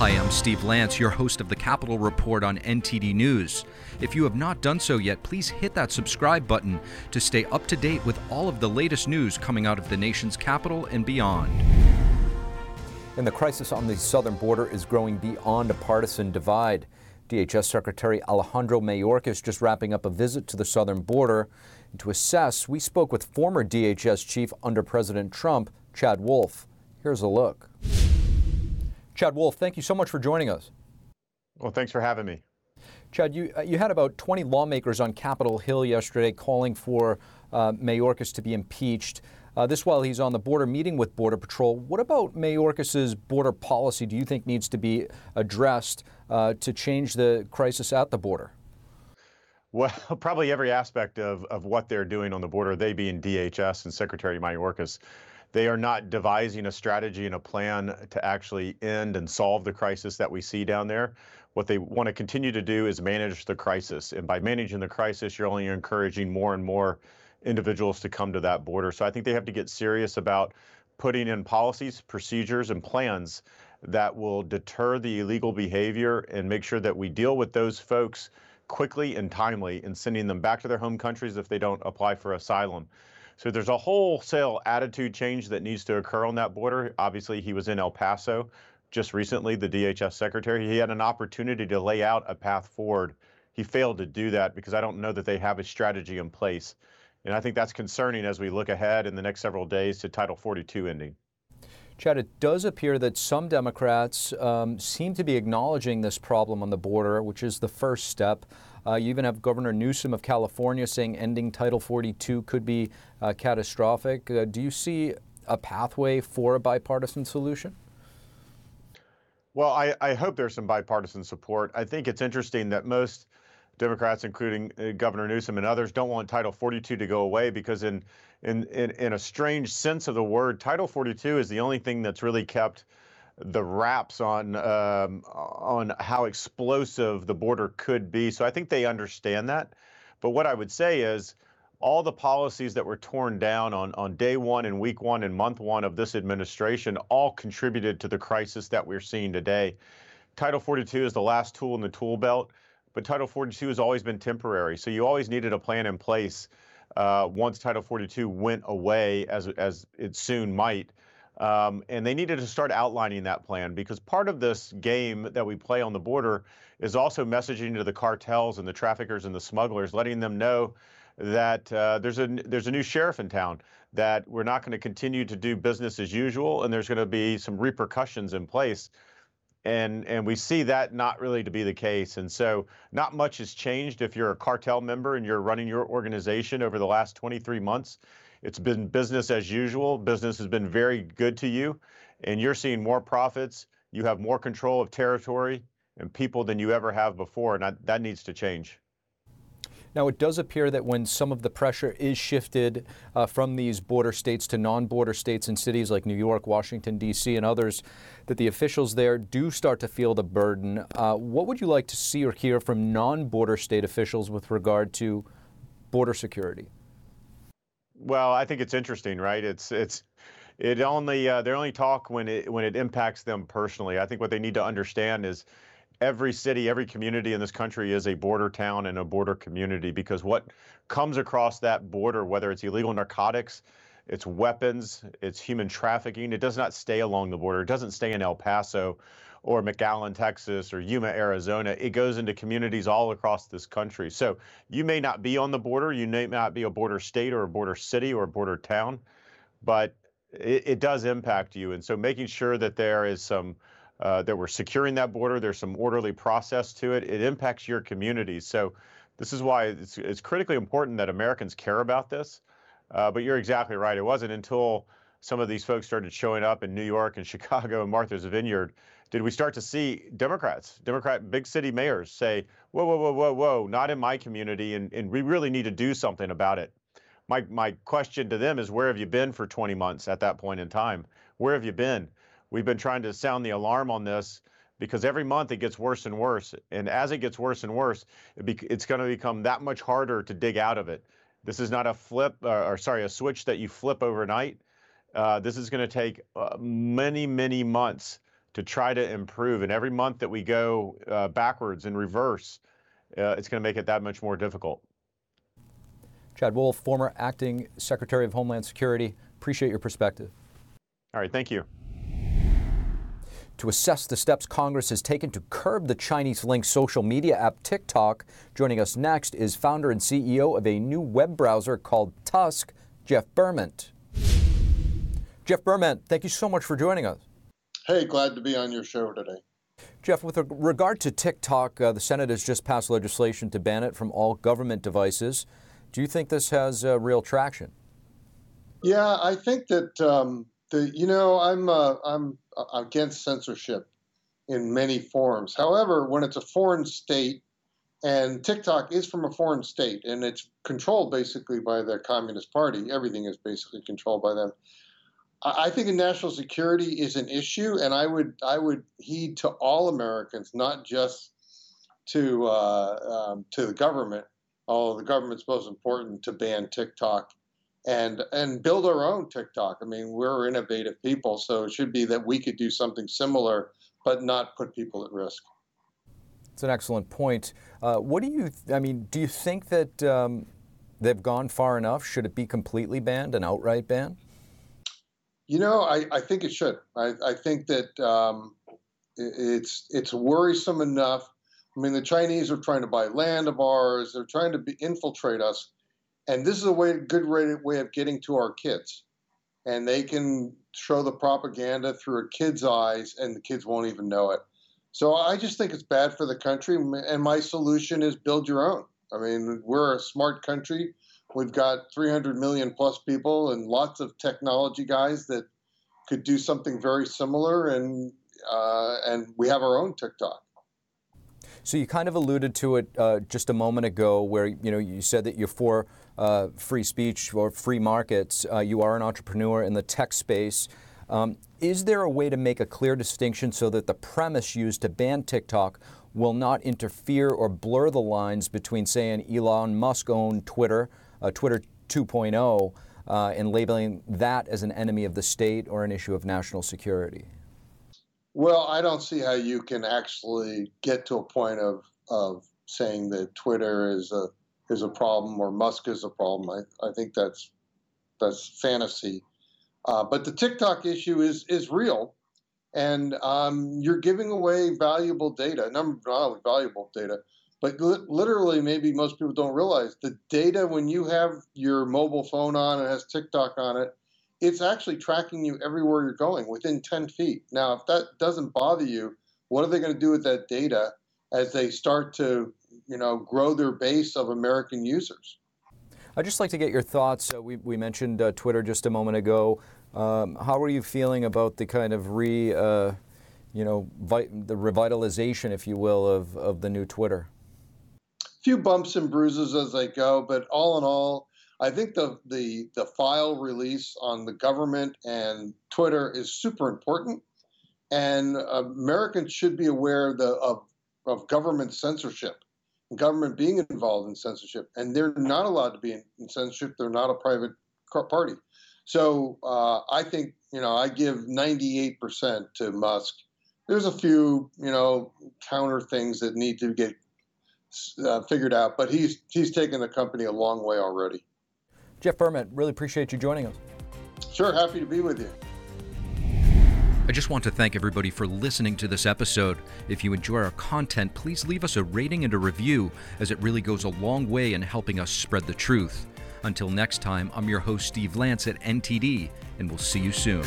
Hi, I'm Steve Lance, your host of the Capitol Report on NTD News. If you have not done so yet, please hit that subscribe button to stay up to date with all of the latest news coming out of the nation's capital and beyond. And the crisis on the southern border is growing beyond a partisan divide. DHS Secretary Alejandro Mayorkas just wrapping up a visit to the southern border. And to assess, we spoke with former DHS chief under President Trump, Chad Wolf. Here's a look. Chad Wolf, thank you so much for joining us. Well, thanks for having me. Chad, you, uh, you had about 20 lawmakers on Capitol Hill yesterday calling for uh, Mayorkas to be impeached. Uh, this while he's on the border meeting with Border Patrol. What about Mayorkas's border policy do you think needs to be addressed uh, to change the crisis at the border? Well, probably every aspect of, of what they're doing on the border, they being DHS and Secretary Mayorkas, they are not devising a strategy and a plan to actually end and solve the crisis that we see down there. What they want to continue to do is manage the crisis. And by managing the crisis, you're only encouraging more and more individuals to come to that border. So I think they have to get serious about putting in policies, procedures, and plans that will deter the illegal behavior and make sure that we deal with those folks quickly and timely and sending them back to their home countries if they don't apply for asylum. So there's a wholesale attitude change that needs to occur on that border. Obviously, he was in El Paso just recently, the DHS secretary. He had an opportunity to lay out a path forward. He failed to do that because I don't know that they have a strategy in place. And I think that's concerning as we look ahead in the next several days to Title 42 ending. Chad, it does appear that some Democrats um, seem to be acknowledging this problem on the border, which is the first step. Uh, you even have Governor Newsom of California saying ending Title 42 could be uh, catastrophic. Uh, do you see a pathway for a bipartisan solution? Well, I, I, hope there's some bipartisan support. I think it's interesting that most Democrats, including uh, Governor Newsom and others, don't want Title 42 to go away because, in, in, in, in a strange sense of the word, Title 42 is the only thing that's really kept the wraps on um, on how explosive the border could be. So I think they understand that. But what I would say is all the policies that were torn down on, on day one and week one and month one of this administration all contributed to the crisis that we're seeing today. Title 42 is the last tool in the tool belt but Title 42 has always been temporary. So you always needed a plan in place uh, once Title 42 went away, as, as it soon might. Um, and they needed to start outlining that plan because part of this game that we play on the border is also messaging to the cartels and the traffickers and the smugglers, letting them know that uh, there's a there's a new sheriff in town, that we're not going to continue to do business as usual, and there's going to be some repercussions in place. And and we see that not really to be the case. And so not much has changed if you're a cartel member and you're running your organization over the last 23 months it's been business as usual business has been very good to you and you're seeing more profits you have more control of territory and people than you ever have before and that, that needs to change now, it does appear that when some of the pressure is shifted uh, from these border states to non border states and cities like New York, Washington, D.C., and others, that the officials there do start to feel the burden. Uh, what would you like to see or hear from non border state officials with regard to border security? Well, I think it's interesting, right? It's, it's, it only uh, they only talk when it when it impacts them personally. I think what they need to understand is every city, every community in this country is a border town and a border community because what comes across that border, whether it's illegal narcotics, it's weapons, it's human trafficking, it does not stay along the border. It doesn't stay in El Paso or McAllen, Texas or Yuma, Arizona. It goes into communities all across this country. So you may not be on the border, you may not be a border state or a border city or a border town, but it, it does impact you. And so making sure that there is some uh, that we're securing that border. There's some orderly process to it. It impacts your communities. So this is why it's, it's critically important that Americans care about this. Uh, but you're exactly right. It wasn't until some of these folks started showing up in New York and Chicago and Martha's Vineyard did we start to see Democrats, Democrat big city mayors say, whoa, whoa, whoa, whoa, whoa, not in my community, and, and we really need to do something about it. My, my question to them is, where have you been for 20 months at that point in time? Where have you been? We've been trying to sound the alarm on this because every month it gets worse and worse. And as it gets worse and worse, it be, it's going to become that much harder to dig out of it. This is not a flip, uh, or sorry, a switch that you flip overnight. Uh, this is going to take uh, many, many months to try to improve. And every month that we go uh, backwards and reverse, uh, it's going to make it that much more difficult. Chad Wolf, former acting Secretary of Homeland Security, appreciate your perspective. All right, thank you. To assess the steps Congress has taken to curb the Chinese linked social media app TikTok, joining us next is founder and CEO of a new web browser called Tusk, Jeff Bermant. Jeff Bermant, thank you so much for joining us. Hey, glad to be on your show today. Jeff, with regard to TikTok, uh, the Senate has just passed legislation to ban it from all government devices. Do you think this has uh, real traction? Yeah, I think that um, the you know I'm uh, I'm against censorship in many forms. However, when it's a foreign state, and TikTok is from a foreign state, and it's controlled basically by the Communist Party. Everything is basically controlled by them. I think national security is an issue, and I would I would heed to all Americans, not just to uh, um, to the government. Although the government's most important to ban TikTok and and build our own TikTok. I mean, we're innovative people, so it should be that we could do something similar, but not put people at risk. It's an excellent point. Uh, what do you? I mean, do you think that um, they've gone far enough? Should it be completely banned, an outright ban? You know, I, I think it should. I, I think that um, it's it's worrisome enough. I mean, the Chinese are trying to buy land of ours. They're trying to be, infiltrate us, and this is a way, good way, way of getting to our kids. And they can show the propaganda through a kid's eyes, and the kids won't even know it. So I just think it's bad for the country. And my solution is build your own. I mean, we're a smart country. We've got 300 million plus people and lots of technology guys that could do something very similar, and uh, and we have our own TikTok. So you kind of alluded to it uh, just a moment ago, where you know you said that you're for uh, free speech or free markets. Uh, you are an entrepreneur in the tech space. Um, is there a way to make a clear distinction so that the premise used to ban TikTok will not interfere or blur the lines between, say, an Elon Musk-owned Twitter? Uh, Twitter 2.0 uh, and labeling that as an enemy of the state or an issue of national security? Well, I don't see how you can actually get to a point of, of saying that Twitter is a is a problem or Musk is a problem. I, I think that's that's fantasy. Uh, but the TikTok issue is is real, and um, you're giving away valuable data. Number not only valuable data, but li- literally, maybe most people don't realize the data when you have your mobile phone on and has TikTok on it, it's actually tracking you everywhere you're going within 10 feet. Now, if that doesn't bother you, what are they going to do with that data as they start to, you know, grow their base of American users? I'd just like to get your thoughts. Uh, we, we mentioned uh, Twitter just a moment ago. Um, how are you feeling about the kind of re, uh, you know, vi- the revitalization, if you will, of, of the new Twitter? Few bumps and bruises as they go, but all in all, I think the the the file release on the government and Twitter is super important, and Americans should be aware of the of, of government censorship, government being involved in censorship, and they're not allowed to be in, in censorship. They're not a private party. So uh, I think you know I give 98% to Musk. There's a few you know counter things that need to get uh, figured out. But he's he's taken the company a long way already. Jeff Bermant, really appreciate you joining us. Sure, happy to be with you. I just want to thank everybody for listening to this episode. If you enjoy our content, please leave us a rating and a review, as it really goes a long way in helping us spread the truth. Until next time, I'm your host, Steve Lance at NTD, and we'll see you soon.